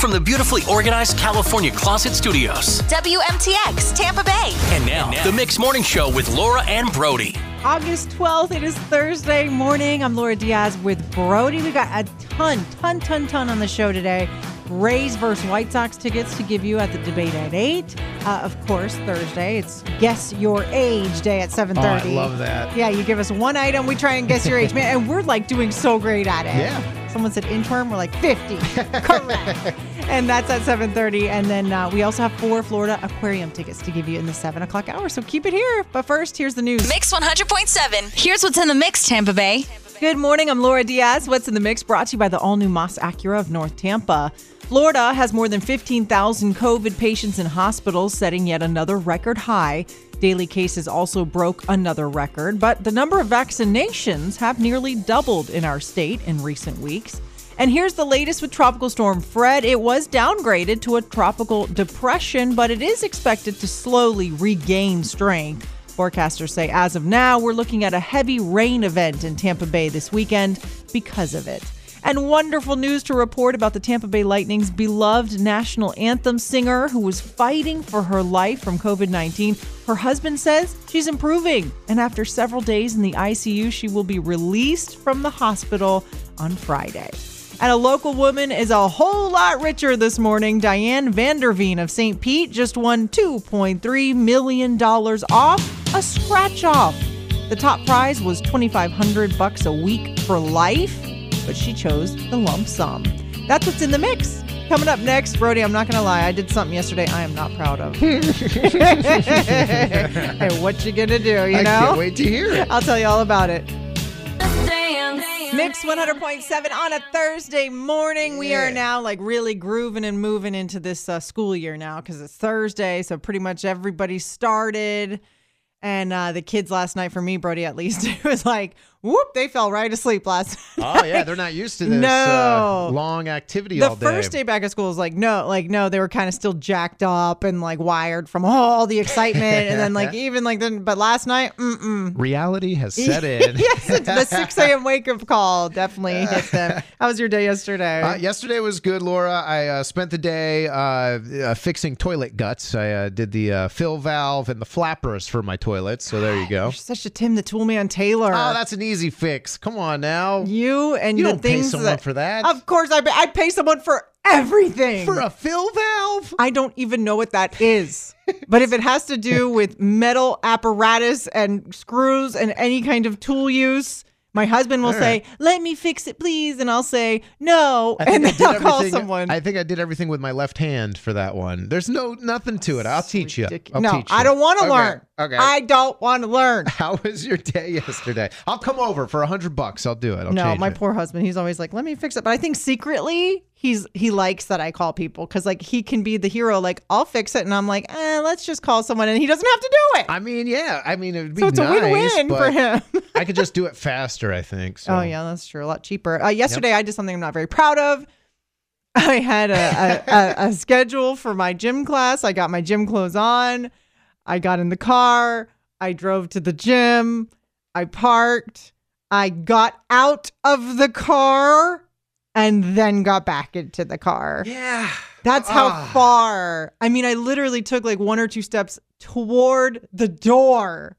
from the beautifully organized California Closet Studios. WMTX, Tampa Bay. And now, the Mix Morning Show with Laura and Brody. August 12th. It is Thursday morning. I'm Laura Diaz with Brody. We got a ton, ton, ton, ton on the show today. Rays versus White Sox tickets to give you at the debate at 8. Uh, of course, Thursday. It's Guess Your Age Day at 7.30. Oh, I love that. Yeah, you give us one item, we try and guess your age. Man, and we're like doing so great at it. Yeah. Someone said inchworm, we're like 50. Correct. and that's at 7.30. And then uh, we also have four Florida aquarium tickets to give you in the 7 o'clock hour. So keep it here. But first, here's the news. Mix 100.7. Here's what's in the mix, Tampa Bay. Good morning. I'm Laura Diaz. What's in the mix brought to you by the all new Moss Acura of North Tampa. Florida has more than 15,000 COVID patients in hospitals, setting yet another record high. Daily cases also broke another record, but the number of vaccinations have nearly doubled in our state in recent weeks. And here's the latest with Tropical Storm Fred. It was downgraded to a tropical depression, but it is expected to slowly regain strength. Forecasters say as of now, we're looking at a heavy rain event in Tampa Bay this weekend because of it. And wonderful news to report about the Tampa Bay Lightning's beloved national anthem singer who was fighting for her life from COVID 19. Her husband says she's improving. And after several days in the ICU, she will be released from the hospital on Friday. And a local woman is a whole lot richer this morning. Diane Vanderveen of St. Pete just won $2.3 million off a scratch off. The top prize was 2500 bucks a week for life, but she chose the lump sum. That's what's in the mix. Coming up next, Brody, I'm not going to lie. I did something yesterday I am not proud of. hey, what you going to do, you I know? can't wait to hear it. I'll tell you all about it. Mix 100.7 on a Thursday morning. We are now like really grooving and moving into this uh, school year now because it's Thursday. So pretty much everybody started. And uh, the kids last night, for me, Brody at least, it was like, whoop, they fell right asleep last night. Oh yeah, they're not used to this No. uh, long activity the all day. first day back at school was like no like no they were kind of still jacked up and like wired from all the excitement and then like even like then but last night mm-mm Reality has set in. yes the 6 a.m wake up call definitely hit them how was your day yesterday Uh, yesterday was good, Laura. I uh, spent the day uh, uh, fixing toilet guts. I uh, did the uh, fill valve and the flappers for my toilet. So there you go. You're such a Tim the Toolman Taylor. Oh, that's an easy fix. Come on now. you and You the don't pay things someone that, for that. Of course, I I pay someone for everything. For a fill valve? I don't even know what that is. but if it has to do with metal apparatus and screws and any kind of tool use, my husband will All say, right. "Let me fix it, please," and I'll say, "No," and then I'll call someone. I think I did everything with my left hand for that one. There's no nothing to it. I'll teach you. I'll no, teach you. I don't want to Okay, learn. Okay. I don't want to learn. How was your day yesterday? I'll come over for a hundred bucks. I'll do it. I'll no, my it. poor husband. He's always like, "Let me fix it," but I think secretly he's he likes that I call people because like he can be the hero. Like I'll fix it, and I'm like, eh, let's just call someone, and he doesn't have to do it. I mean, yeah. I mean, it'd be so it's nice, a win-win for him. I could just do it faster. I think. So. Oh yeah, that's true. A lot cheaper. Uh, yesterday, I did something I'm not very proud of. I had a, a, a, a schedule for my gym class. I got my gym clothes on. I got in the car. I drove to the gym. I parked. I got out of the car and then got back into the car. Yeah. That's how Ah. far. I mean, I literally took like one or two steps toward the door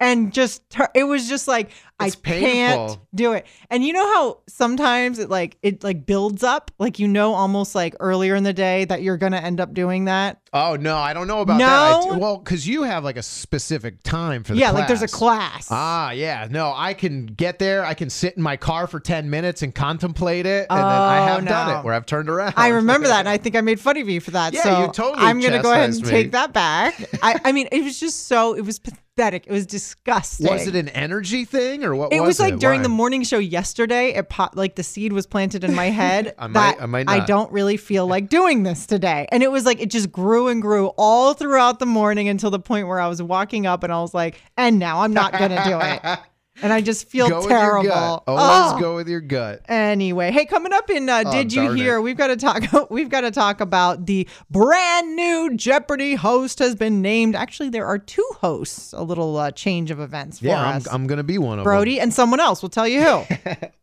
and just tur- it was just like It's I can't do it. And you know how sometimes it like it like builds up, like you know almost like earlier in the day that you're going to end up doing that. Oh no, I don't know about that. I- No? well, because you have like a specific time for the yeah, class. like there's a class. Ah, yeah. No, I can get there. I can sit in my car for 10 minutes and contemplate it. And then I Oh, have done no. it where I've turned around. I remember that, and I think I made fun of you for that. Yeah, so you totally I'm gonna go ahead and me. take that back. I, I mean, it was just so it was pathetic. It was disgusting. was it an energy thing or what It was was like during Why? the morning show yesterday. It popped like the seed was planted in my head. I might- that I might I don't really feel like doing this today, and it was like it just grew and grew all throughout the morning until the point where I was walking up and I was like, and now I'm not gonna do it, and I just feel Go with terrible. your gut. Always Oh. go with your gut. Anyway, hey, coming up in uh, Oh, Did You Hear? it. We've got to talk. We've got to talk about the brand new Jeopardy host has been named. Actually, there are two hosts. A little uh, change of events for Yeah, I'm. I'm going to be one of them. Brody and someone else. We'll tell you who.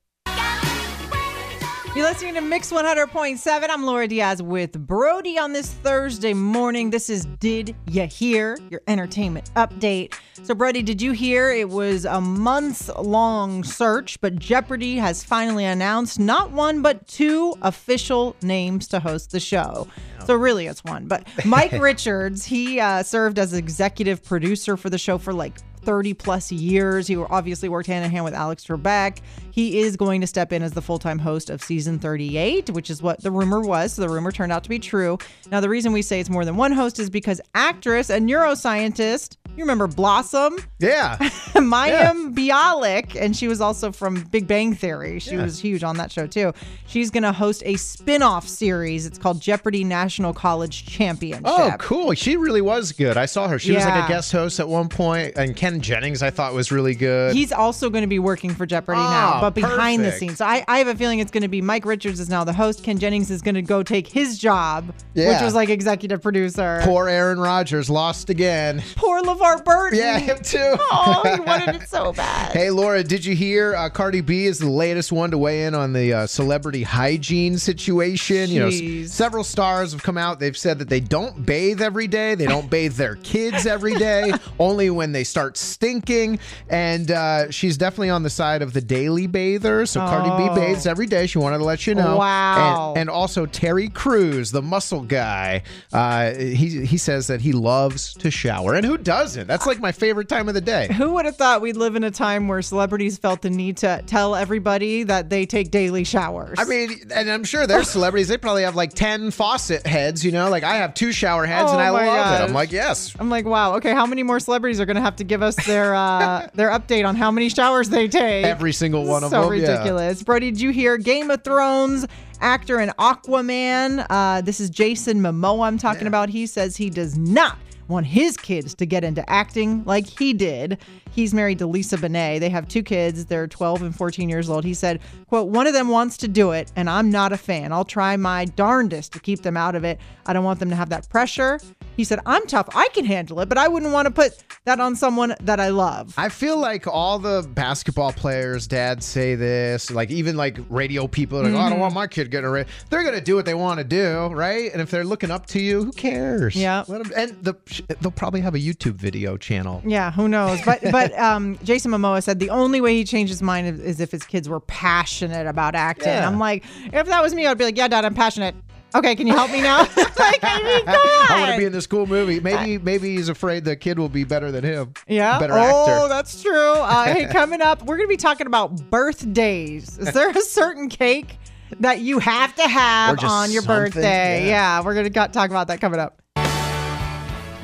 You're listening to Mix 100.7. I'm Laura Diaz with Brody on this Thursday morning. This is Did Ya Hear? Your entertainment update. So, Brody, did you hear it was a months long search, but Jeopardy has finally announced not one, but two official names to host the show. So, really, it's one. But Mike Richards, he uh, served as executive producer for the show for like 30 plus years. He obviously worked hand in hand with Alex Trebek. He is going to step in as the full time host of season 38, which is what the rumor was. So the rumor turned out to be true. Now, the reason we say it's more than one host is because actress and neuroscientist, you remember Blossom? Yeah. Mayim Bialik, and she was also from Big Bang Theory. She was huge on that show too. She's going to host a spin off series. It's called Jeopardy National College Championship. Oh, cool. She really was good. I saw her. She was like a guest host at one point, and Ken Jennings I thought was really good. He's also going to be working for Jeopardy Ah, now, but behind the scenes. So I, I have a feeling it's going to be Mike Richards is now the host. Ken Jennings is going to go take his job, which was like executive producer. Poor Aaron Rodgers lost again. Poor LeVar Burton. Yeah, him too. Oh, he wanted it so bad. Hey, Laura, did you hear uh, Cardi B is the latest one to weigh in on the uh, celebrity hygiene situation? You know, several stars have come out. They've said that they don't bathe every day. They don't bathe their kids every day, only when they start stinking. And uh, she's definitely on the side of the daily bather. So Cardi B Oh. bathes every day. She wanted to let you know. Wow. And, and also Terry Crews, the muscle guy. Uh, he he says that he loves to shower, and who doesn't? That's like my favorite time of the day. Who would have thought we'd live in a time where celebrities felt the need to tell everybody that they take daily showers? I mean, and I'm sure there's celebrities. They probably have like ten faucet heads. You know, like I have two shower heads, and Oh I my love it. I'm like, yes. I'm like, wow. Okay, how many more celebrities are going to have to give us their uh, their update on how many showers they take? Every single one of so them. yeah. ridiculous. Brody, did you hear Game of Thrones actor and Aquaman? Uh, this is Jason Momoa I'm talking about. He says he does not want his kids to get into acting like he did. He's married to Lisa Bonet. They have two kids. They're 12 and 14 years old. He said, quote, one of them wants to do it, and I'm not a fan. I'll try my darndest to keep them out of it. I don't want them to have that pressure. He said, I'm tough. I can handle it, but I wouldn't want to put that on someone that I love. I feel like all the basketball players' dads say this. Like even like radio people like, oh, I don't mm-hmm. want my kid getting a They're gonna do what they want to do, right? And if they're looking up to you, who cares? Yeah. Let 'em- and the they'll probably have a YouTube video channel. Yeah, who knows? But but um, Jason Momoa said the only way he changed his mind is, if his kids were passionate about acting. Yeah. I'm like, if that was me, I'd be like, yeah, Dad, I'm passionate. Okay, can you help me now? like, I mean, come on. I want to be in this cool movie. Maybe maybe he's afraid the kid will be better than him. yeah. better oh, actor. that's true. Uh, hey, coming up, we're gonna be talking about birthdays. Is there a certain cake that you have to have on your something, birthday? yeah. Yeah, we're gonna talk about that coming up.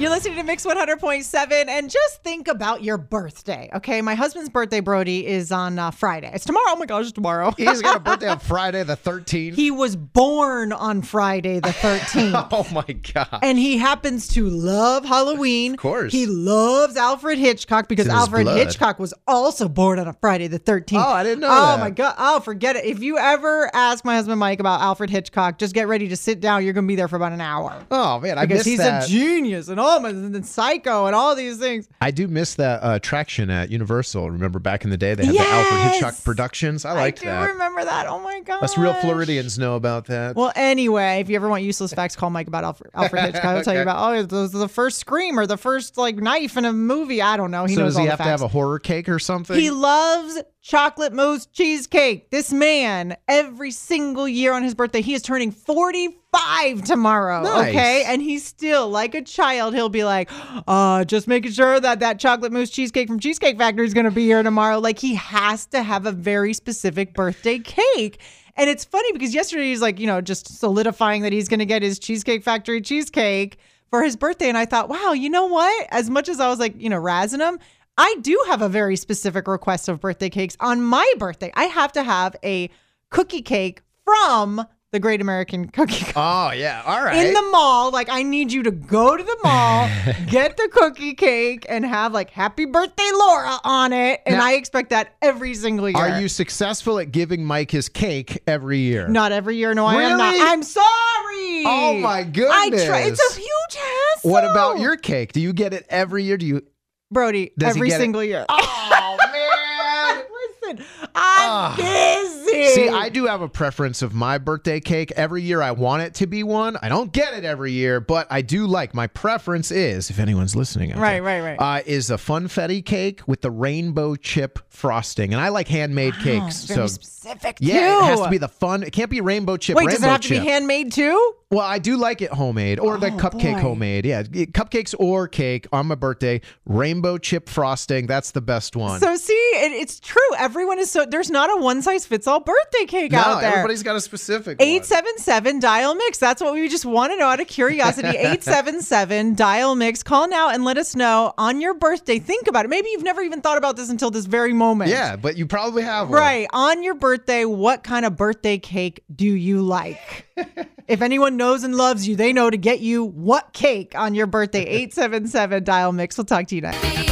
You're listening to Mix 100.7, and just think about your birthday, okay? My husband's birthday, Brody, is on uh, Friday. It's tomorrow. Oh my gosh, it's tomorrow. He's got a birthday on Friday the 13th. he was born on Friday the 13th. oh my god. And he happens to love Halloween. Of course. He loves Alfred Hitchcock because Alfred blood. Hitchcock was also born on a Friday the 13th. Oh, I didn't know Oh, that. my God. Oh, forget it. If you ever ask my husband Mike about Alfred Hitchcock, just get ready to sit down. You're going to be there for about an hour. Oh man, I Because missed he's that. a genius and oh and then Psycho and all these things. I do miss that uh, attraction at Universal. Remember back in the day they had the Alfred Hitchcock Productions. I liked I do that. remember that. Oh my god. Us real Floridians know about that. Well, anyway, if you ever want useless facts, call Mike about Alfred, Alfred Hitchcock. I'll tell you about oh, the, the first scream or the first like knife in a movie. I don't know. He so knows does he have to have a horror cake or something? He loves chocolate mousse cheesecake. This man, every single year on his birthday, he is turning 45 tomorrow. Nice. Okay. And he's still like a child. He'll be like, uh, just making sure that that chocolate mousse cheesecake from Cheesecake Factory is going to be here tomorrow. Like he has to have a very specific birthday cake. And it's funny because yesterday he's like, you know, just solidifying that he's going to get his Cheesecake Factory cheesecake for his birthday. And I thought, wow, you know what? As much as I was like, you know, razzing him, I do have a very specific request of birthday cakes. On my birthday, I have to have a cookie cake from the Great American Cookie Co- oh yeah, all right. in the mall. Like, I need you to go to the mall, get the cookie cake, and have like "Happy Birthday, Laura" on it. And Now- I expect that every single year. Are you successful at giving Mike his cake every year? Not every year. No, I am not. I'm sorry. Oh, my goodness! I try. It's a huge hassle. What about your cake? Do you get it every year? Do you? Brody? Does every get it? single year. Oh man. Listen, I'm busy. See, I do have a preference of my birthday cake. Every year I want it to be one. I don't get it every year, but I do like my preference is, if anyone's listening, out Right, there, right, right. uh, is a funfetti cake with the rainbow chip frosting, and I like handmade cakes. very so specific yeah, it has to be the fun. It can't be rainbow chip. Wait, rainbow does it have to be handmade too? Well, I do like it homemade or the Oh, cupcake boy. homemade. Yeah, cupcakes or cake on my birthday. Rainbow chip frosting. That's the best one. So see, it, it's true. Everyone is so there's not a one size fits all birthday cake no, out there. No, everybody's got a specific one. 877 dial mix. That's what we just want to know out of curiosity. 877 dial mix. Call now and let us know on your birthday. Think about it. Maybe you've never even thought about this until this very moment. Yeah, but you probably have one. Right. On your birthday, what kind of birthday cake do you like? if anyone knows and loves you, they know to get you what cake on your birthday. 877 dial mix. We'll talk to you next.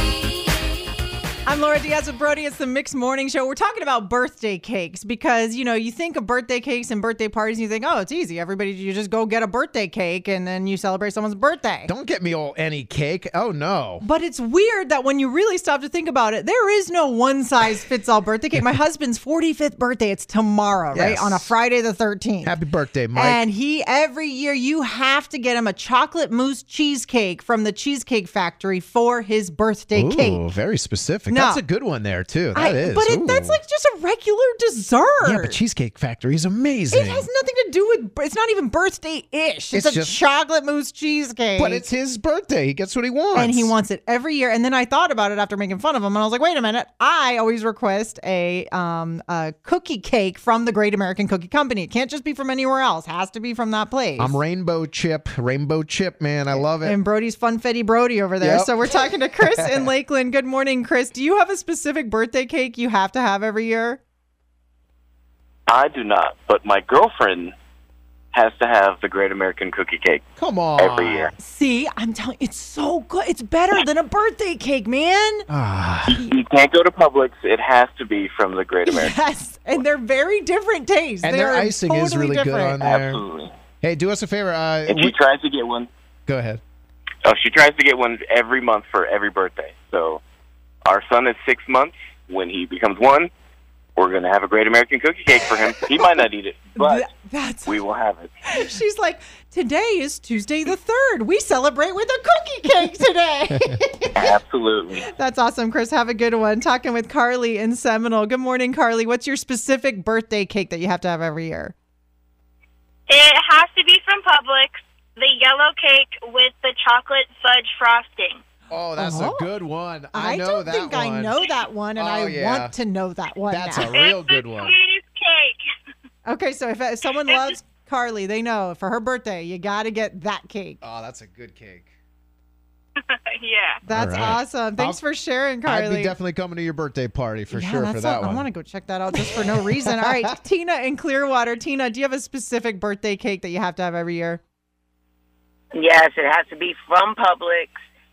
I'm Laura Diaz with Brody. It's the Mixed Morning Show. We're talking about birthday cakes because, you know, you think of birthday cakes and birthday parties and you think, oh, it's easy. Everybody, you just go get a birthday cake and then you celebrate someone's birthday. Don't get me all any cake. Oh no. But it's weird that when you really stop to think about it, there is no one size fits all birthday cake. My husband's 45th birthday, it's tomorrow, right? On a Friday the 13th. Happy birthday, Mike. And he every year you have to get him a chocolate mousse cheesecake from the Cheesecake Factory for his birthday Ooh, cake. very specific. No. That's a good one there too. That I- is. but it, that's like just a regular dessert. Yeah, but Cheesecake Factory is amazing. It has nothing to do with. It's not even birthday ish. It's, It's a just- chocolate mousse cheesecake. but it's his birthday. He gets what he wants. and he wants it every year. And then I thought about it after making fun of him, and I was like, wait a minute. I always request a um a cookie cake from the Great American Cookie Company. It can't just be from anywhere else. Has to be from that place. I'm Rainbow Chip. Rainbow Chip, man. I love it. and Brody's funfetti Brody over there. Yep. So we're talking to Chris in Lakeland. Good morning, Chris. Do you have a specific birthday cake you have to have every year? I do not, but my girlfriend has to have the Great American Cookie Cake Come on. every year. See, I'm telling you, it's so good. It's better than a birthday cake, man. Ah, You can't go to Publix; it has to be from the Great American. Yes, and they're very different tastes. and They their are icing is totally really good different. on there. Absolutely. Hey, do us a favor. Uh, And she wh- tries to get one. go ahead. Oh, she tries to get one every month for every birthday. So, our son is six months. When he becomes one, we're going to have a Great American Cookie Cake for him. He might not eat it, but that's we will have it. she's like, today is Tuesday the third. We celebrate with a cookie cake today. Absolutely. That's awesome, Chris. Have a good one. Talking with Carly in Seminole. Good morning, Carly. What's your specific birthday cake that you have to have every year? It has to be from Publix. The yellow cake with the chocolate fudge frosting. Oh, that's Oh. a uh-huh. good one. I, I, know don't that think I know that one, and Oh, I yeah. want to know that one. That's now. a real good one. Okay, so if, uh, if someone loves Carly, they know for her birthday, you got to get that cake. Oh, that's a good cake. yeah. That's right. awesome. Thanks I'll- for sharing, Carly. I'd be definitely coming to your birthday party for yeah, sure for that one. I want to go check that out just for no reason. All right, Tina in Clearwater. Tina, do you have a specific birthday cake that you have to have every year? Yes, it has to be from Publix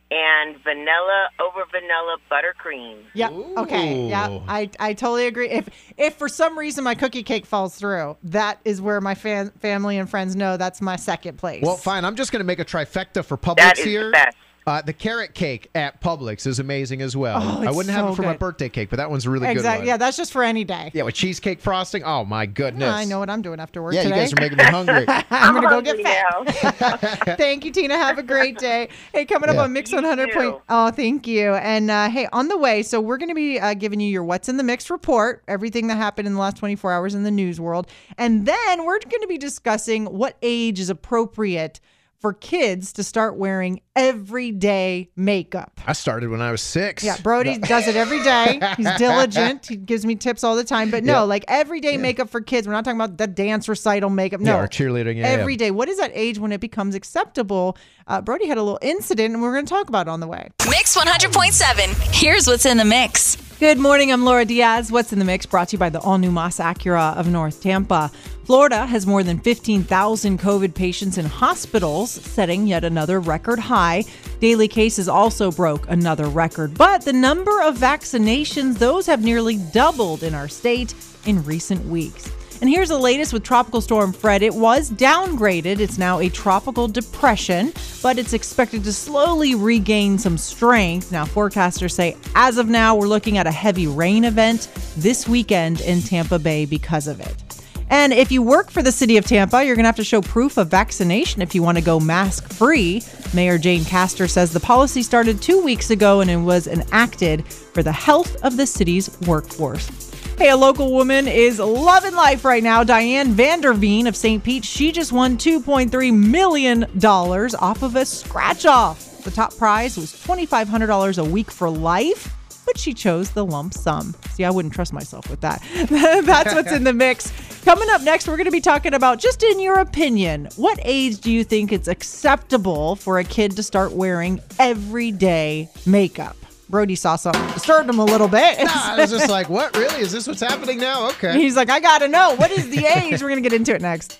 and vanilla over vanilla buttercream. Yeah. Okay. Yeah. I, I totally agree. If if for some reason my cookie cake falls through, that is where my fan, family and friends know that's my second place. Well, fine. I'm just going to make a trifecta for Publix That is here. the best. Uh, the carrot cake at Publix is amazing as well. Oh, I wouldn't have it for my birthday cake, but that one's a really good Exactly. one. Yeah, that's just for any day. Yeah, with cheesecake frosting. Oh my goodness. I know what I'm doing after work Yeah, you today. guys are making me hungry. I'm gonna go get hungry fat. now. Thank you, Tina. Have a great day. Hey, coming up Yeah. on Mix You 100 point. Oh, thank you. And uh, hey, on the way, so we're going to be uh, giving you your What's in the Mix report, everything that happened in the last 24 hours in the news world. And then we're going to be discussing what age is appropriate for kids to start wearing everyday makeup. I started when I was six. Yeah, Brody does it every day. He's diligent. He gives me tips all the time. But no, Yeah. like everyday makeup for kids. We're not talking about the dance recital makeup. No, Yeah, or cheerleading. Yeah, every yeah. day. What is that age when it becomes acceptable? Uh, Brody had a little incident, and we're going to talk about it on the way. Mix 100.7. Here's what's in the mix. Good morning. I'm Laura Diaz. What's in the mix? Brought to you by the all new Moss Acura of North Tampa. Florida has more than 15,000 COVID patients in hospitals, setting yet another record high. Daily cases also broke another record, but the number of vaccinations, those have nearly doubled in our state in recent weeks. And here's the latest with Tropical Storm Fred. It was downgraded. It's now a tropical depression, but it's expected to slowly regain some strength. Now, forecasters say as of now, we're looking at a heavy rain event this weekend in Tampa Bay because of it. And if you work for the city of Tampa, you're going to have to show proof of vaccination if you want to go mask free. Mayor Jane Castor says the policy started two weeks ago and it was enacted for the health of the city's workforce. Hey, a local woman is loving life right now. Diane Vanderveen of St. Pete, she just won $2.3 million off of a scratch off. The top prize was $2,500 a week for life but she chose the lump sum. See, I wouldn't trust myself with that. That's what's in the mix. Coming up next, we're going to be talking about just in your opinion, what age do you think it's acceptable for a kid to start wearing everyday makeup? Brody saw something, disturbed him a little bit. Nah, I was just like, what? Really? Is this what's happening now? Okay. He's like, I got to know. What is the age? We're going to get into it next.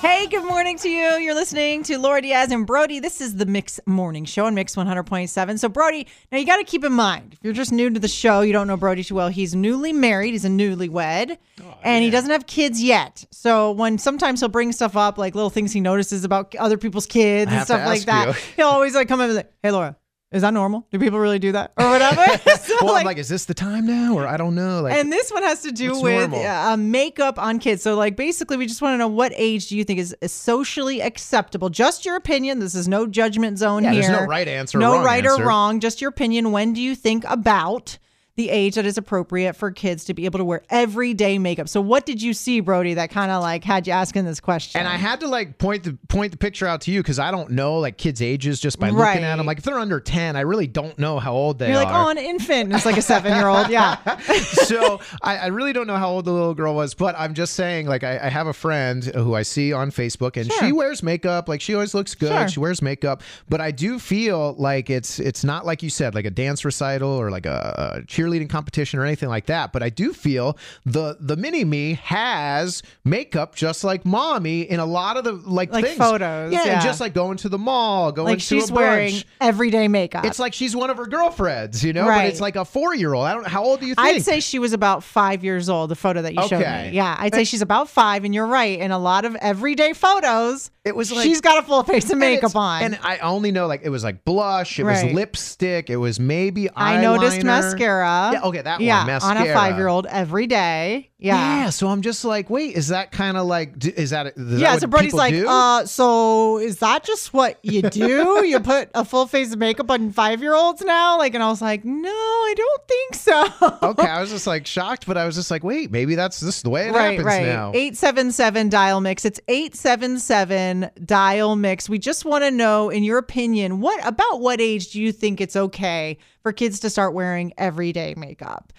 Hey, good morning to you. You're listening to Laura Diaz and Brody. This is the Mix Morning Show on Mix 100.7. So, Brody, now you got to keep in mind, if you're just new to the show, you don't know Brody too well, he's newly married, he's a newlywed, oh, and yeah. he doesn't have kids yet. So, when sometimes he'll bring stuff up, like little things he notices about other people's kids and stuff like that, he'll always like come in and be like, hey, Laura, is that normal? Do people really do that or whatever? so well, like, I'm like, is this the time now, or I don't know? Like, and this one has to do with uh, makeup on kids. So, like, basically, we just want to know what age do you think is, is socially acceptable? Just your opinion. This is no judgment zone yeah, here. There's no right answer. No right answer. or wrong. Just your opinion. When do you think about? The age that is appropriate for kids to be able to wear everyday makeup. So what did you see, Brody, that kind of like had you asking this question? And I had to like point the point the picture out to you because I don't know like kids' ages just by right. looking at them. Like if they're under ten, I really don't know how old they You're are. You're like, oh, an infant. It's like a seven year old. Yeah. so I, I, really don't know how old the little girl was, but I'm just saying, like, I, I have a friend who I see on Facebook, and sure. she wears makeup. Like she always looks good. Sure. She wears makeup, but I do feel like it's it's not like you said, like a dance recital or like a, a cheerleading competition or anything like that. But I do feel the the mini me has makeup just like mommy in a lot of the like, like things. photos. Yeah, yeah. And just like going to the mall, going like to she's a wearing everyday makeup. It's like she's one of her girlfriends, you know. Right. But it's like a four year old. I don't. How old do you think? I'd say she was about five years old. The photo that you okay. showed me. Yeah, I'd say she's about five, and you're right. In a lot of everyday photos, it was like she's got a full face of makeup on. And I only know like it was like blush, it right. was lipstick, it was maybe eyeliner. I noticed mascara. Yeah, okay, that yeah, one. Mascara. on a five year old every day. Yeah. Yeah. So I'm just like, wait, is that kind of like, is that, is yeah. That so Brody's like, do? uh, so is that just what you do? you put a full face of makeup on five year olds now? Like, and I was like, no, I don't think so. okay. I was just like shocked, but I was just like, wait, maybe that's just the way it right, happens right. now. 877 dial mix. It's 877 dial mix. We just want to know, in your opinion, what about what age do you think it's okay for kids to start wearing everyday makeup?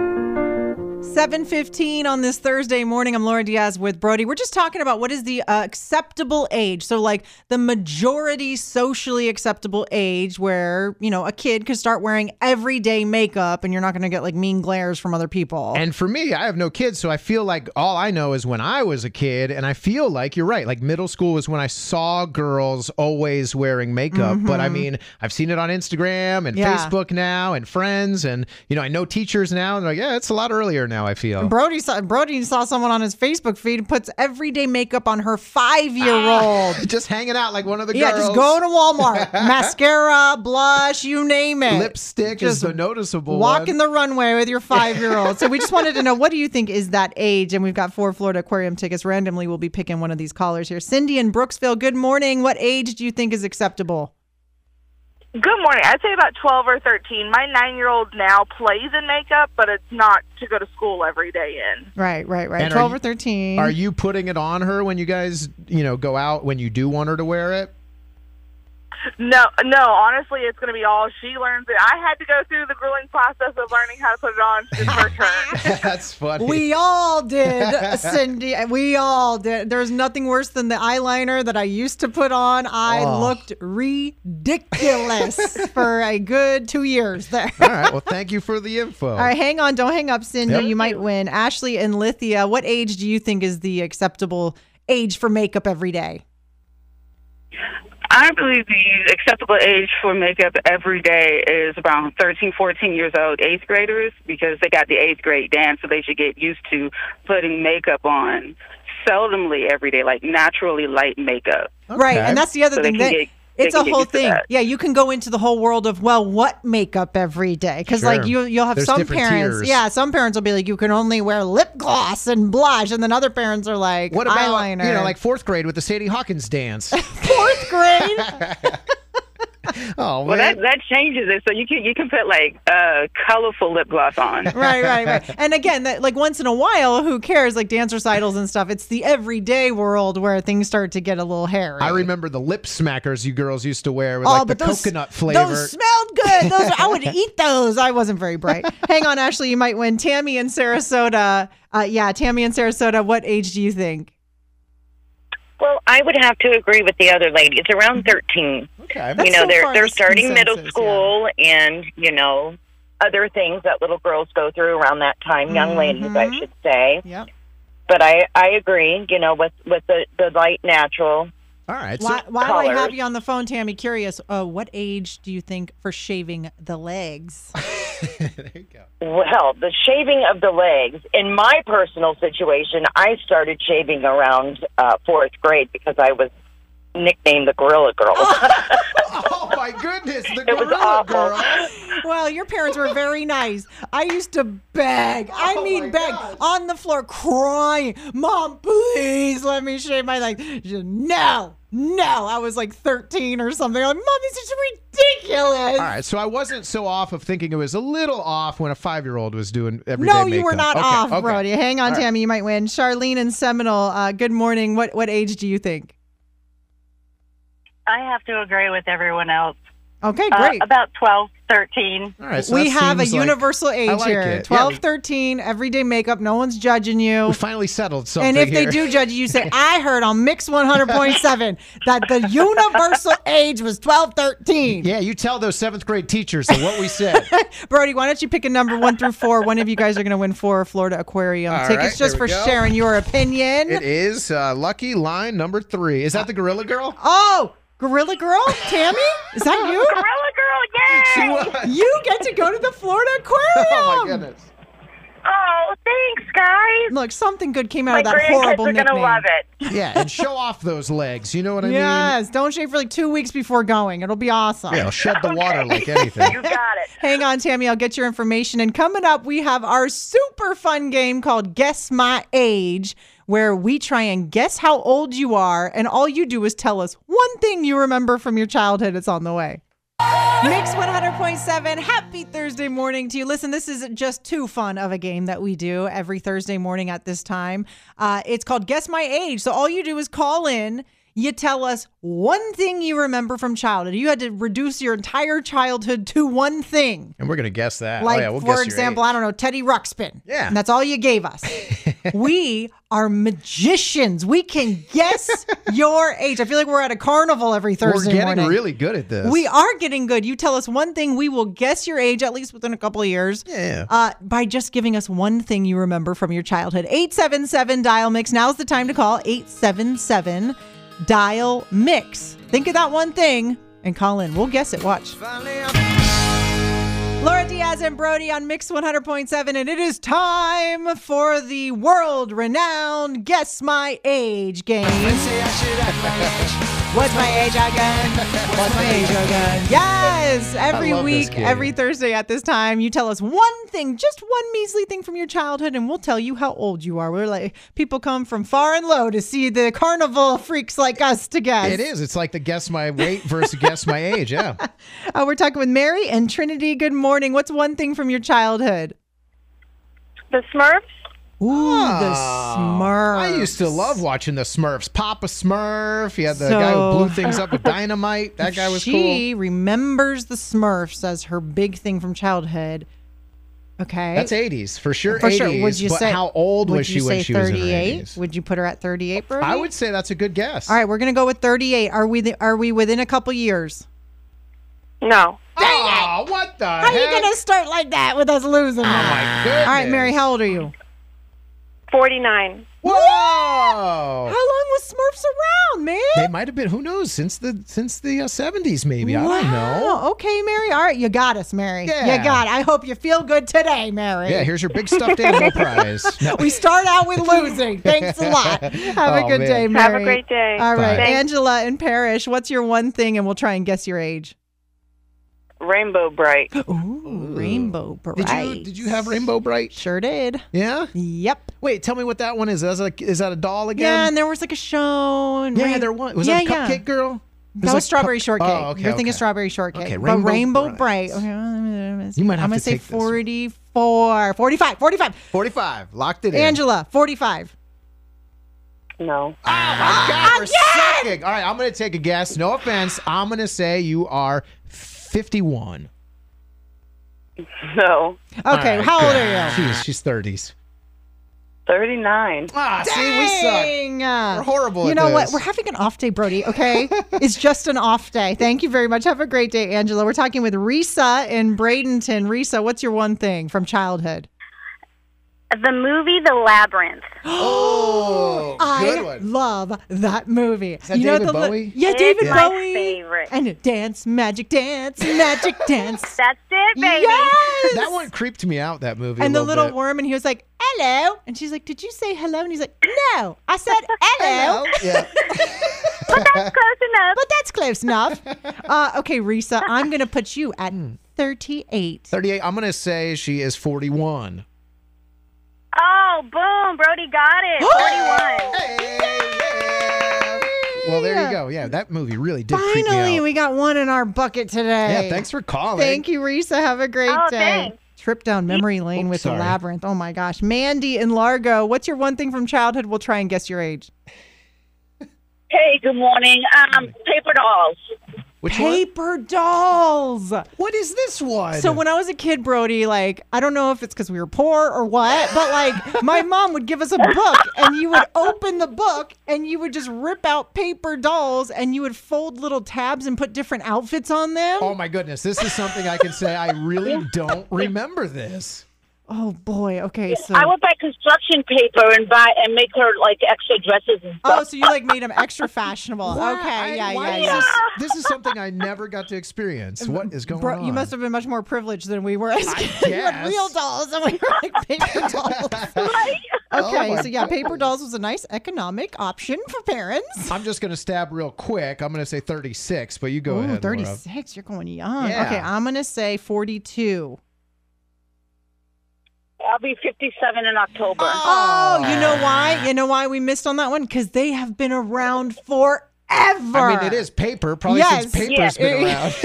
7:15 on this Thursday morning. I'm Laura Diaz with Brody. We're just talking about what is the uh, acceptable age. So like the majority socially acceptable age where, you know, a kid could start wearing everyday makeup and you're not going to get like mean glares from other people. And for me, I have no kids, so I feel like all I know is when I was a kid and I feel like you're right. Like middle school was when I saw girls always wearing makeup, mm-hmm. but I mean, I've seen it on Instagram and yeah. Facebook now and friends and you know, I know teachers now and they're like, yeah, it's a lot earlier now. I feel. Brody saw Brody saw someone on his Facebook feed puts everyday makeup on her five year old, ah, just hanging out like one of the girls. yeah, just going to Walmart, mascara, blush, you name it. Lipstick just is the noticeable. Walking the runway with your five year old. so we just wanted to know what do you think is that age? And we've got four Florida Aquarium tickets. Randomly, we'll be picking one of these callers here. Cindy in Brooksville. Good morning. What age do you think is acceptable? Good morning. I'd say about 12 or 13. My nine year old now plays in makeup, but it's not to go to school every day in. Right, right, right. And 12 you, or 13. Are you putting it on her when you guys, you know, go out when you do want her to wear it? No, no. Honestly, it's going to be all she learns. It. I had to go through the grueling process of learning how to put it on since her turn. That's funny. We all did, Cindy. We all did. There's nothing worse than the eyeliner that I used to put on. I oh. looked ridiculous for a good two years there. all right. Well, thank you for the info. All right, hang on. Don't hang up, Cindy. Yep. You might win. Ashley and Lithia. What age do you think is the acceptable age for makeup every day? I believe the acceptable age for makeup every day is around 13, 14 years old, eighth graders, because they got the eighth grade dance, so they should get used to putting makeup on seldomly every day, like naturally light makeup. Right, and that's the other So they thing can that get- they it's a whole thing. that. Yeah, you can go into the whole world of well, what makeup every day? Because like you, you'll have There's some parents. tiers. Yeah, some parents will be like, you can only wear lip gloss and blush, and then other parents are like, What about eyeliner? you know like fourth grade with the Sadie Hawkins dance? fourth grade. oh Well, man. that that changes it, so you can you can put like uh, colorful lip gloss on. right, right, right. And again, that like once in a while, who cares? Like dance recitals and stuff. It's the everyday world where things start to get a little hairy. I remember the lip smackers you girls used to wear with Oh, like the those, coconut flavor. Those smelled good. Those I would eat those. I wasn't very bright. Hang on, Ashley, you might win. Tammy in Sarasota. Uh, yeah, Tammy in Sarasota. What age do you think? Well, I would have to agree with the other lady. It's around thirteen. okay. That's you know, so they're far they're starting middle consensus, school, and you know, other things that little girls go through around that time. Young ladies, I should say. Yep. But I I agree. You know, with with the the light natural. All right. So Why, while I have you on the phone, Tammy, curious, uh, what age do you think for shaving the legs? there you go. Well, the shaving of the legs. In my personal situation, I started shaving around uh, fourth grade because I was nicknamed the Gorilla Girl. Oh my goodness, the It was gorilla awful. girl. Well, your parents were very nice. I used to beg. I Oh mean, beg gosh. on the floor, crying. Mom, please let me shave my legs. She said, no, no. I was like 13 or something. I'm like, Mom, this is ridiculous. All right, so I wasn't so off of thinking it was a little off when a five-year-old was doing everyday No, makeup. you were not Okay, off, okay. Brody. Hang on, All right. Tammy. You might win. Charlene and Seminole. Uh, good morning. What what age do you think? I have to agree with everyone else. Okay, Uh, great. about 12, 13. All right, so we that have a seems like- universal age like here it. 12, Yeah, 13, everyday makeup. No one's judging you. we finally settled something And if they here. do judge you, you say, I heard on Mix 100.7 that the universal age was 12, 13. Yeah, you tell those seventh grade teachers that what we said. Brody, why don't you pick a number one through four? One of you guys are going to win four Florida Aquarium All tickets right, just there for we go. sharing your opinion. it is uh, lucky line number three. Is that the gorilla girl? Oh, Gorilla Girl? Tammy? Is that you? Gorilla Girl, yay! She was. You get to go to the Florida Aquarium. Oh my goodness. Oh, thanks, guys. Look, something good came out My of that grandkids horrible are nickname. gonna love it. Yeah, and show off those legs. You know what I mean? Yes, don't shave for like two weeks before going. It'll be awesome. Yeah, shed the water like anything. You got it. Hang on, Tammy. I'll get your information. And coming up, we have our super fun game called Guess My Age, where we try and guess how old you are. And all you do is tell us one thing you remember from your childhood. It's on the way. Mix 100.7. Happy Thursday morning to you. Listen, this is just too fun of a game that we do every Thursday morning at this time. Uh, it's called Guess My Age. So all you do is call in. You tell us one thing you remember from childhood. You had to reduce your entire childhood to one thing. And we're gonna guess that. Like, oh yeah, we'll for example. I don't know, Teddy Ruxpin. Yeah. And that's all you gave us. we are magicians. We can guess your age. I feel like we're at a carnival every Thursday. we're getting morning. really good at this. We are getting good. You tell us one thing, we will guess your age, at least within a couple of years. Yeah. Uh, by just giving us one thing you remember from your childhood. 877 Dial Mix. Now's the time to call 877 Dial Mix. Think of that one thing and call in. We'll guess it. Watch. Laura Diaz and Brody on Mix 100.7, and it is time for the world renowned Guess My Age game. What's my age again? What's my age again? Yes! Every week, every Thursday at this time, you tell us one thing, just one measly thing from your childhood, and we'll tell you how old you are. We're like, people come from far and low to see the carnival freaks like us to guess. It is. It's like the guess my weight versus guess my age. Yeah. Uh, we're talking with Mary and Trinity. Good morning. What's one thing from your childhood? The Smurfs? Ooh, the Oh, Smurfs. I used to love watching the Smurfs. Papa Smurf. He had the guy who blew things up with dynamite. That guy was cool. she remembers the Smurfs as her big thing from childhood. Okay. That's 80s for sure. For 80s. sure. Would you but say how old was she when say she was in 38? 80s? Would you put her at 38, Brody? I would say that's a good guess. All right, we're gonna go with 38. Are we? The, are we within a couple years? No. Oh, what the How are you gonna start like that with us losing? Oh my goodness. All right, Mary, how old are you? 49. Whoa! How long was Smurfs around, man? They might have been. Who knows? Since the since the uh, 70s, maybe. I don't know. Okay, Mary. All right, you got us, Mary. Yeah. You got. It. I hope you feel good today, Mary. Yeah, here's your big stuffed animal prize. No. we start out with losing. Thanks a lot. Have a Oh, good man. day, Mary. Have a great day. All right, Bye. Angela and Parrish, what's your one thing? And we'll try and guess your age. Rainbow Brite. Ooh, Rainbow Brite. Did you did you have Rainbow Brite? Sure did. Yeah. Yep. Wait, tell me what that one is. Is that a, is that a doll again? Yeah, and there was like a show. And Yeah, rain- there was. Was yeah, that a yeah. cupcake girl? That was strawberry shortcake. Oh, okay, You're thinking strawberry shortcake. Okay, but Rainbow Rainbow Brite. Bright. Okay, I'm You might have I'm gonna to say take this one. 44. 45. 45. 45. Locked it in. Angela, 45. No. Oh my ah, God, we're sucking. All right, I'm going to take a guess. No offense. I'm going to say you are 51. No. Okay, All right, how old are you? Jeez, she's 30s. 39. Ah, see, we suck. Dang. We're horrible You at know what? We're having an off day, Brody, okay? it's just an off day. Thank you very much. Have a great day, Angela. We're talking with Risa in Bradenton. Risa, what's your one thing from childhood? The movie The Labyrinth. Oh, good I one. love that movie. Is that you know David the li- Bowie? yeah, It's David my Bowie. favorite. And dance, magic dance, magic dance. That's it, baby. Yes. That one creeped me out, that movie. and a the little bit. worm, and he was like, "Hello," and she's like, "Did you say hello?" And he's like, "No, I said hello." Yeah. But that's close enough. But that's close enough. Uh, okay, Risa, I'm gonna put you at 38. 38. I'm going to say she is 41. Oh, boom. Brody got it. 41. Well, there you go. Yeah, that movie really did creep me Finally, out. we got one in our bucket today. yeah, thanks for calling. Thank you, Risa. Have a great Oh, day. thanks. Trip down memory lane Oops, with the labyrinth. Oh my gosh. Mandy in Largo, what's your one thing from childhood? We'll try and guess your age. Hey, good morning. Um, paper dolls. Which one? Paper dolls. What is this one? So when I was a kid, Brody, like I don't know if it's because we were poor or what, but like my mom would give us a book, and you would open the book, and you would just rip out paper dolls, and you would fold little tabs and put different outfits on them. Oh my goodness, this is something I can say. I really don't remember this. Oh boy. Okay. So. I would buy construction paper and buy and make her like extra dresses and oh, stuff. Oh, so you like made them extra fashionable. Why- Okay, I- yeah, yeah, is yeah. This, this is something I never got to experience. What is going Bro, on? you must have been much more privileged than we were as kids. You had real dolls and we were like paper dolls. Oh okay, Oh so yeah, paper dolls was a nice economic option for parents. I'm just going to stab real quick. I'm going to say 36, but you go Ooh, ahead. Laura. 36. You're going young. Yeah. Okay, I'm going to say 42. I'll be 57 in October. Oh, you know why? You know why we missed on that one? Because they have been around forever. I mean, it is paper. Probably Yes. since paper's Yeah. been around.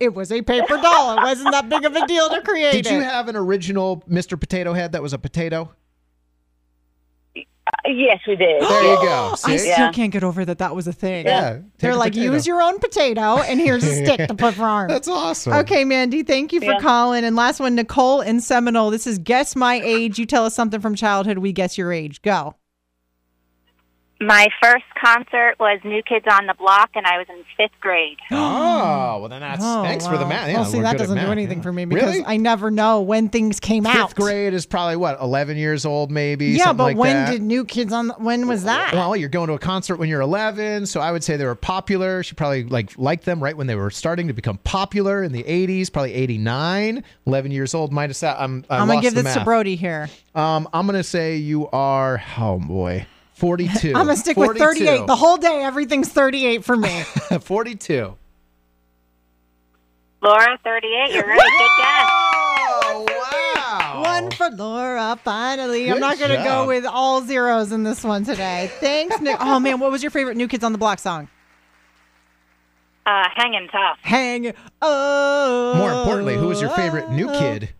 It was a paper doll. It wasn't that big of a deal to create Did you have an original Mr. Potato Head that was a potato? Yes, we did. There you go. I See? still Yeah. can't get over that that was a thing. Yeah, take They're a like, potato. use your own potato, and here's a stick to put for arms. That's awesome. Okay, Mandy, thank you for Yeah. calling. And last one, Nicole in Seminole. This is Guess My Age. You tell us something from childhood. We guess your age. Go. My first concert was New Kids on the Block, and I was in fifth grade. Oh, well then that's Oh, thanks for the wow. math. Yeah, well, see, we're that good at doesn't do math, anything yeah. for me because really? I never know when things came out. Fifth grade is probably what, 11 years old, maybe. Yeah, something but like when that. did New Kids on? The, when was that? Well, you're going to a concert when you're 11, so I would say they were popular. She probably like liked them right when they were starting to become popular in the 80s, probably 89. 11 years old, might have sat. I'm, I I'm gonna lost give the this to math. Brody here. Um, I'm gonna say you are. Oh boy, 42. I'm gonna stick with 38 the whole day. Everything's 38 for me. 42. Laura, 38. You're right. Good guess. Oh wow! One for Laura, finally. I'm not going to go with all zeros in this one today. Thanks, Nick. Oh, man, what was your favorite New Kids on the Block song? Uh, hanging tough. Hang. Oh. More importantly, who was your favorite new kid?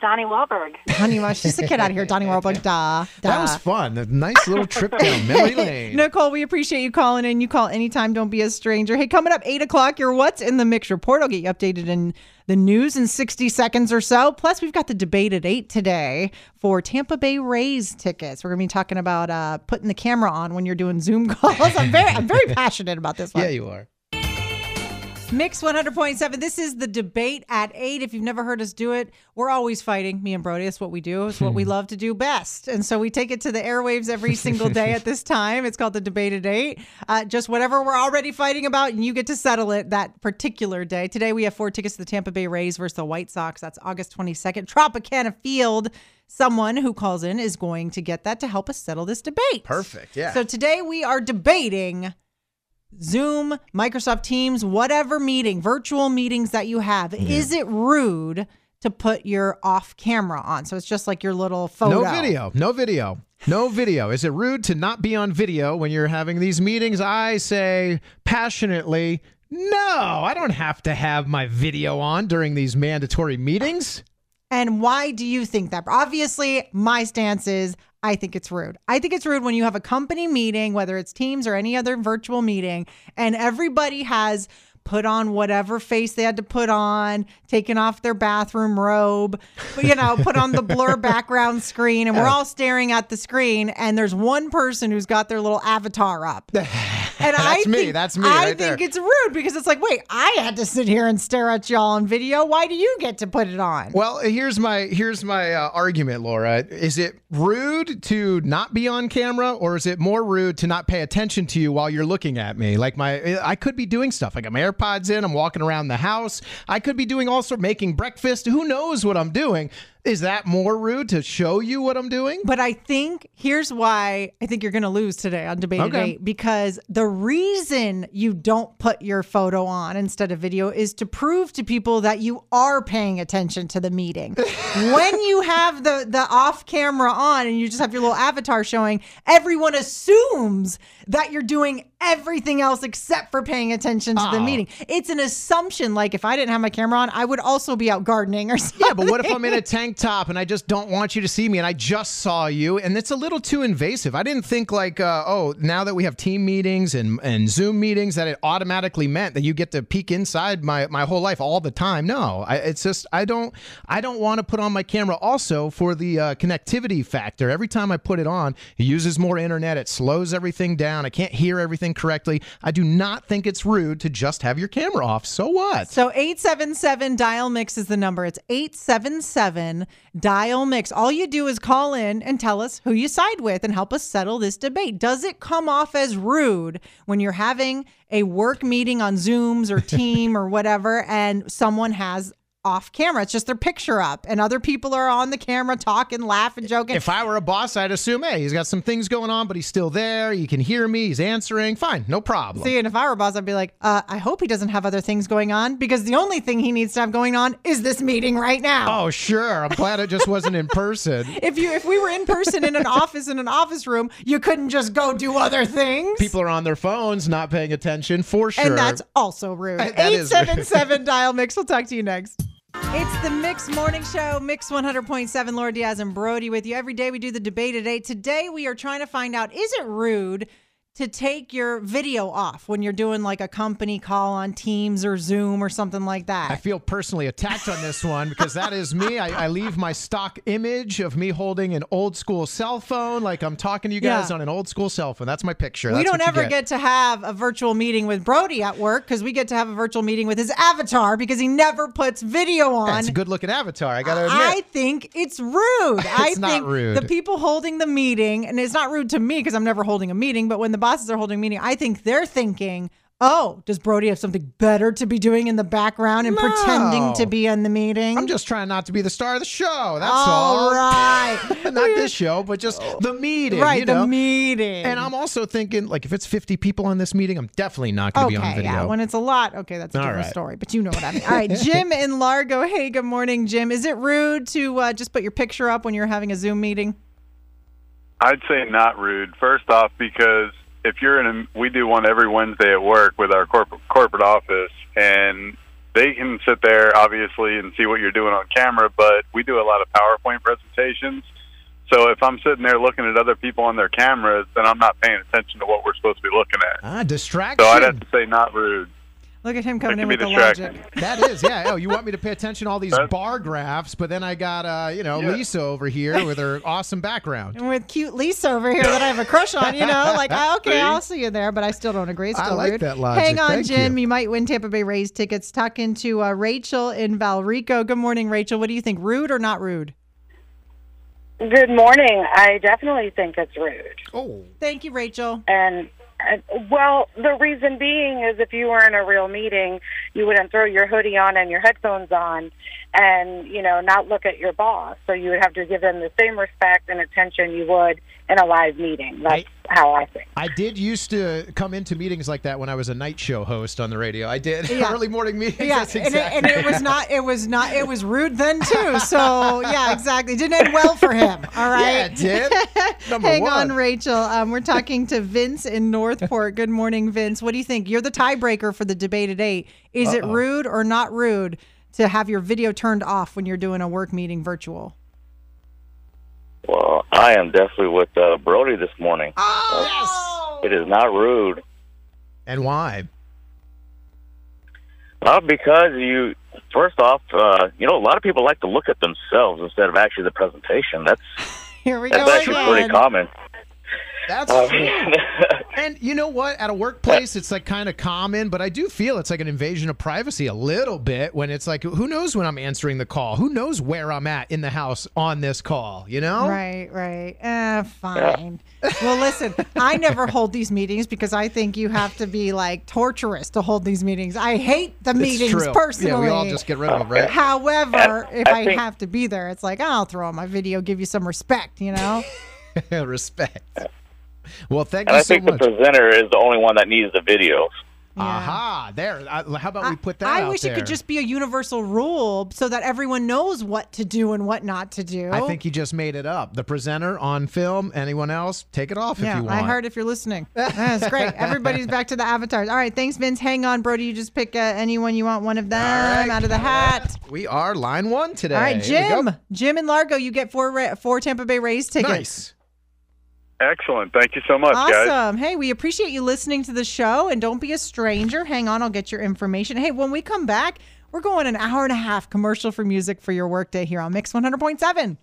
Donnie Wahlberg. Donnie Wahlberg. She's the kid out of here. Donnie Wahlberg. Da. Da. That was fun. A nice little trip down memory lane. Nicole, we appreciate you calling in. You call anytime. Don't be a stranger. Hey, coming up 8 o'clock, your What's in the Mix report. I'll get you updated in the news in 60 seconds or so. Plus, we've got the debate at 8 today for Tampa Bay Rays tickets. We're going to be talking about uh, putting the camera on when you're doing Zoom calls. I'm very, I'm very passionate about this one. Yeah, you are. Mix 100.7. This is the debate at 8. If you've never heard us do it, we're always fighting, me and Brody. That's what we do. It's what we Hmm. love to do best. And so we take it to the airwaves every single day at this time. It's called the debate at 8. Uh, just whatever we're already fighting about, and you get to settle it that particular day. Today we have four tickets to the Tampa Bay Rays versus the White Sox. That's August 22nd. Tropicana Field. Someone who calls in is going to get that to help us settle this debate. Perfect. Yeah. So today we are debating Zoom, Microsoft Teams, whatever meeting, virtual meetings that you have. Is it rude to put your off camera on? So it's just like your little photo. No video. No video. No video. Is it rude to not be on video when you're having these meetings? I say passionately, no, I don't have to have my video on during these mandatory meetings. And why do you think that? Obviously, my stance is I think it's rude. I think it's rude when you have a company meeting, whether it's Teams or any other virtual meeting, and everybody has put on whatever face they had to put on, taken off their bathroom robe, you know, put on the blur background screen, and we're oh. all staring at the screen, and there's one person who's got their little avatar up. And I That's me. think- That's me I right there. think it's rude because it's like, wait, I had to sit here and stare at y'all on video. Why do you get to put it on? Well, here's my here's my uh, argument, Laura. Is it rude to not be on camera, or is it more rude to not pay attention to you while you're looking at me? Like my, I could be doing stuff. I got my AirPods in. I'm walking around the house. I could be doing all also making breakfast. Who knows what I'm doing? Is that more rude to show you what I'm doing? But I think here's why I think you're going to lose today on debate Okay. because the reason you don't put your photo on instead of video is to prove to people that you are paying attention to the meeting. when you have the the off camera on and you just have your little avatar showing, everyone assumes that you're doing everything else except for paying attention to the Oh. meeting. It's an assumption like if I didn't have my camera on, I would also be out gardening or something. Yeah, but what if I'm in a tank top and I just don't want you to see me and I just saw you and it's a little too invasive? I didn't think like, uh, oh, now that we have team meetings and, and Zoom meetings that it automatically meant that you get to peek inside my, my whole life all the time. No, I, it's just I don't I don't want to put on my camera also for the uh, connectivity factor. Every time I put it on, it uses more internet. It slows everything down. I can't hear everything correctly. I do not think it's rude to just have your camera off. So what? So 877 dial mix is the number. It's 877 dial mix. All you do is call in and tell us who you side with and help us settle this debate. Does it come off as rude when you're having a work meeting on Zooms or Team or whatever and someone has off camera? It's just their picture up and other people are on the camera talking, laughing, joking. If I were a boss, I'd assume, hey, he's got some things going on, but he's still there. You can hear me. He's answering. Fine, no problem. See, and if I were a boss, I'd be like, uh, I hope he doesn't have other things going on because the only thing he needs to have going on is this meeting right now. Oh, sure. I'm glad it just wasn't in person. If you if we were in person in an office in an office room, you couldn't just go do other things. People are on their phones, not paying attention for sure. And that's also rude. Is rude. 877 dial mix. We'll talk to you next. It's the Mix Morning Show, Mix 100.7, Laura Diaz and Brody with you. Every day we do the debate at 8. Today we are trying to find out is it rude to take your video off when you're doing like a company call on Teams or Zoom or something like that? I feel personally attacked on this one because that is me. I, I leave my stock image of me holding an old school cell phone, like I'm talking to you guys Yeah. on an old school cell phone. That's my picture. we don't ever get. to have a virtual meeting with Brody at work because we get to have a virtual meeting with his avatar because he never puts video on. That's a good looking avatar. I gotta admit. I think it's rude. I It's not think rude. the people holding the meeting, and it's not rude to me because I'm never holding a meeting, but when the bosses are holding a meeting, I think they're thinking, oh, does Brody have something better to be doing in the background and pretending to be in the meeting? I'm just trying not to be the star of the show. That's All all. right. not this show, but just the meeting. Right, you the know? meeting. And I'm also thinking, like, if it's 50 people on this meeting, I'm definitely not going to be on Okay, video. yeah. When it's a lot, okay, that's a All different right. story. But you know what I mean. All right, Jim in Largo. Hey, good morning, Jim. Is it rude to uh, just put your picture up when you're having a Zoom meeting? I'd say not rude. First off, because if you're in a, we do one every Wednesday at work with our corporate corporate office, and they can sit there obviously and see what you're doing on camera. But we do a lot of PowerPoint presentations. So if I'm sitting there looking at other people on their cameras, then I'm not paying attention to what we're supposed to be looking at. Ah, distraction. So I'd have to say not rude. Look at him coming That in with the logic. That is, yeah. Oh, you want me to pay attention to all these bar graphs, but then I got, uh, you know, Yeah. Lisa over here with her awesome background. And with cute Lisa over here that I have a crush on, you know, like okay, See? I'll see you there, but I still don't agree. It's I like rude. that logic. Hang on, Thank Jim. you. You. might win Tampa Bay Rays tickets. Talking to uh, Rachel in Valrico. Good morning, Rachel. What do you think? Rude or not rude? Good morning. I definitely think it's rude. Oh. Thank you, Rachel. And, and well, the reason being is if you were in a real meeting, you wouldn't throw your hoodie on and your headphones on and, you know, not look at your boss. So you would have to give them the same respect and attention you would in a live meeting. That's how I think. I did used to come into meetings like that when I was a night show host on the radio. I did Yeah. early morning meetings. Yeah, That's and, it, exactly and it was not. It was not. It was rude then too. So yeah, exactly. It didn't end well for him. All right. Yeah, it did. Number Hang one. on, Rachel. Um, we're talking to Vince in Northport. Good morning, Vince. What do you think? You're the tiebreaker for the debate at eight. Is it Uh-oh. rude or not rude to have your video turned off when you're doing a work meeting virtual? Well, I am definitely with uh, Brody this morning. Oh, yes! It is not rude. And why? Uh, because you, first off, uh, you know, a lot of people like to look at themselves instead of actually the presentation. That's Here we that's go actually pretty common. That's Uh, true. and you know what? At a workplace, it's like kind of common, but I do feel it's like an invasion of privacy a little bit when it's like, who knows when I'm answering the call? Who knows where I'm at in the house on this call? You know? Right, right. Eh, fine. Well, listen, I never hold these meetings because I think you have to be like torturous to hold these meetings. I hate the It's meetings true. personally. Yeah, we all just get rid of them, right? However, if I I, think- have to be there, it's like I'll throw on my video, give you some respect, you know? Respect. Well, thank And you I so think much. the presenter is the only one that needs the video. Aha, there. Uh, how about we put that I out wish it could just be a universal rule so that everyone knows what to do and what not to do. I think you just made it up. The presenter on film. Anyone else? Take it off yeah, if you want. I heard if you're listening. That's great. Everybody's back to the avatars. All right, thanks, Vince. Hang on, Brody. You just pick uh, anyone you want, one of them out of the hat. We are line one today. All right, Here we go. Jim. Jim and Largo, you get four four Tampa Bay Rays tickets. Nice. Excellent. Thank you so much, guys. Awesome. Hey, we appreciate you listening to the show and don't be a stranger. Hang on, I'll get your information. Hey, when we come back, we're going an hour and a half commercial for music for your workday here on Mix 100.7.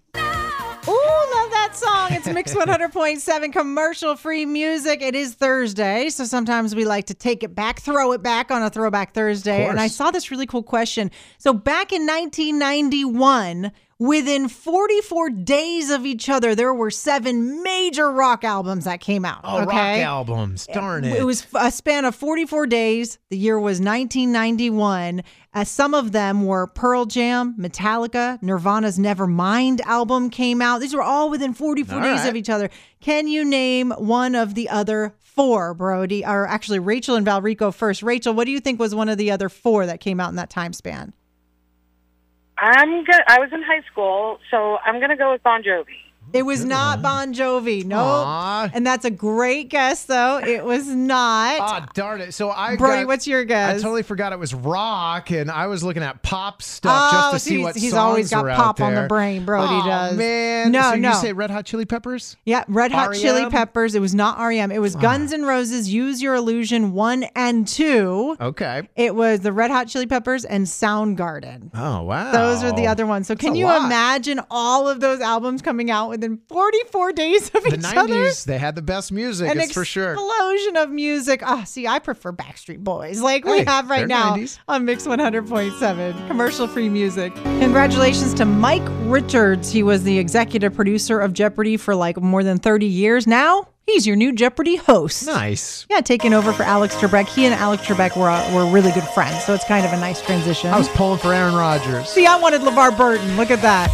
Ooh, love that song. It's Mix 100.7 commercial free music. It is Thursday, so sometimes we like to take it back, throw it back on a throwback Thursday. And I saw this really cool question. So back in 1991, within 44 days of each other, there were seven major rock albums that came out. Oh, rock okay? albums. Darn it. It was a span of 44 days. The year was 1991. Uh, some of them were Pearl Jam, Metallica, Nirvana's Nevermind album came out. These were all within 44 All days right. of each other. Can you name one of the other four, Brody? Or actually, Rachel and Valrico first. Rachel, what do you think was one of the other four that came out in that time span? I'm good. I was in high school, so I'm going to go with Bon Jovi. It was not Bon Jovi. No. And that's a great guess, though. It was not. Ah, darn it. So I Brody, got- what's your guess? I totally forgot it was rock, and I was looking at pop stuff just Oh, to so see what he's songs always got pop on the brain, Brody oh, does. man. No, so no. you say Red Hot Chili Peppers? Yeah, Red Hot Chili? Peppers. It was not REM. It was Guns N' Roses, Use Your Illusion 1 and 2. Okay. It was the Red Hot Chili Peppers and Soundgarden. Oh, wow. Those are the other ones. So can you lot. imagine all of those albums coming out within 44 days of The each other? 90s, they had the best music, An it's for sure. explosion of music. Ah, see, I prefer Backstreet Boys, like we Hey, have right now 90s. on Mix 100.7, commercial-free music. Congratulations to Mike Richards. He was the executive producer of Jeopardy for like more than 30 years. Now he's your new Jeopardy host. Nice. Yeah, taking over for Alex Trebek. He and Alex Trebek were uh, were really good friends, so it's kind of a nice transition. I was pulling for Aaron Rodgers. See, I wanted LeVar Burton. Look at that.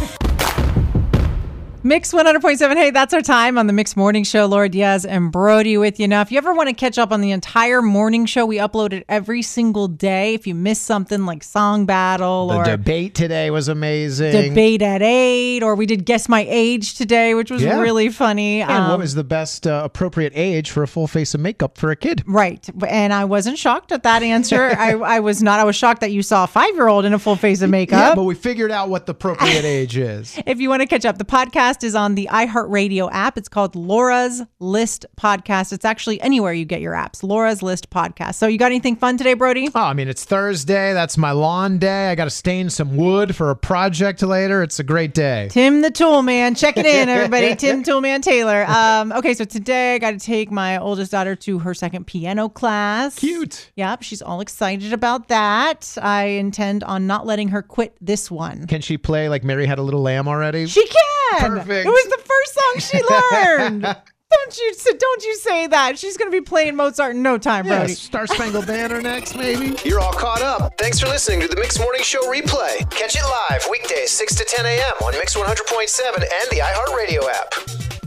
Mix 100.7. Hey, that's our time on the Mix Morning Show. Laura Diaz and Brody with you. Now, if you ever want to catch up on the entire morning show, we upload it every single day. If you miss something like Song Battle The or debate today was amazing. Debate at 8, or we did Guess My Age today, which was Yeah. really funny. And what Um, was the best uh, appropriate age for a full face of makeup for a kid? Right. And I wasn't shocked at that answer. I, I was not. I was shocked that you saw a five year old in a full face of makeup. Yeah, but we figured out what the appropriate age is. If you want to catch up, the podcast podcast is on the iHeartRadio app. It's called Laura's List Podcast. It's actually anywhere you get your apps. Laura's List Podcast. So you got anything fun today, Brody? Oh, I mean, it's Thursday. That's my lawn day. I got to stain some wood for a project later. It's a great day. Tim the Toolman, checking in, everybody. Tim Toolman Taylor. Um, okay, so today I got to take my oldest daughter to her second piano class. Cute. Yep, she's all excited about that. I intend on not letting her quit this one. Can she play like Mary Had a Little Lamb already? She can. Perfect. It was the first song she learned. don't you say- don't you say that? She's gonna be playing Mozart in no time, Yeah, Brody. Star Spangled Banner next, maybe. You're all caught up. Thanks for listening to the Mix Morning Show replay. Catch it live weekdays 6 to 10 a.m. on Mix 100.7 and the iHeartRadio app.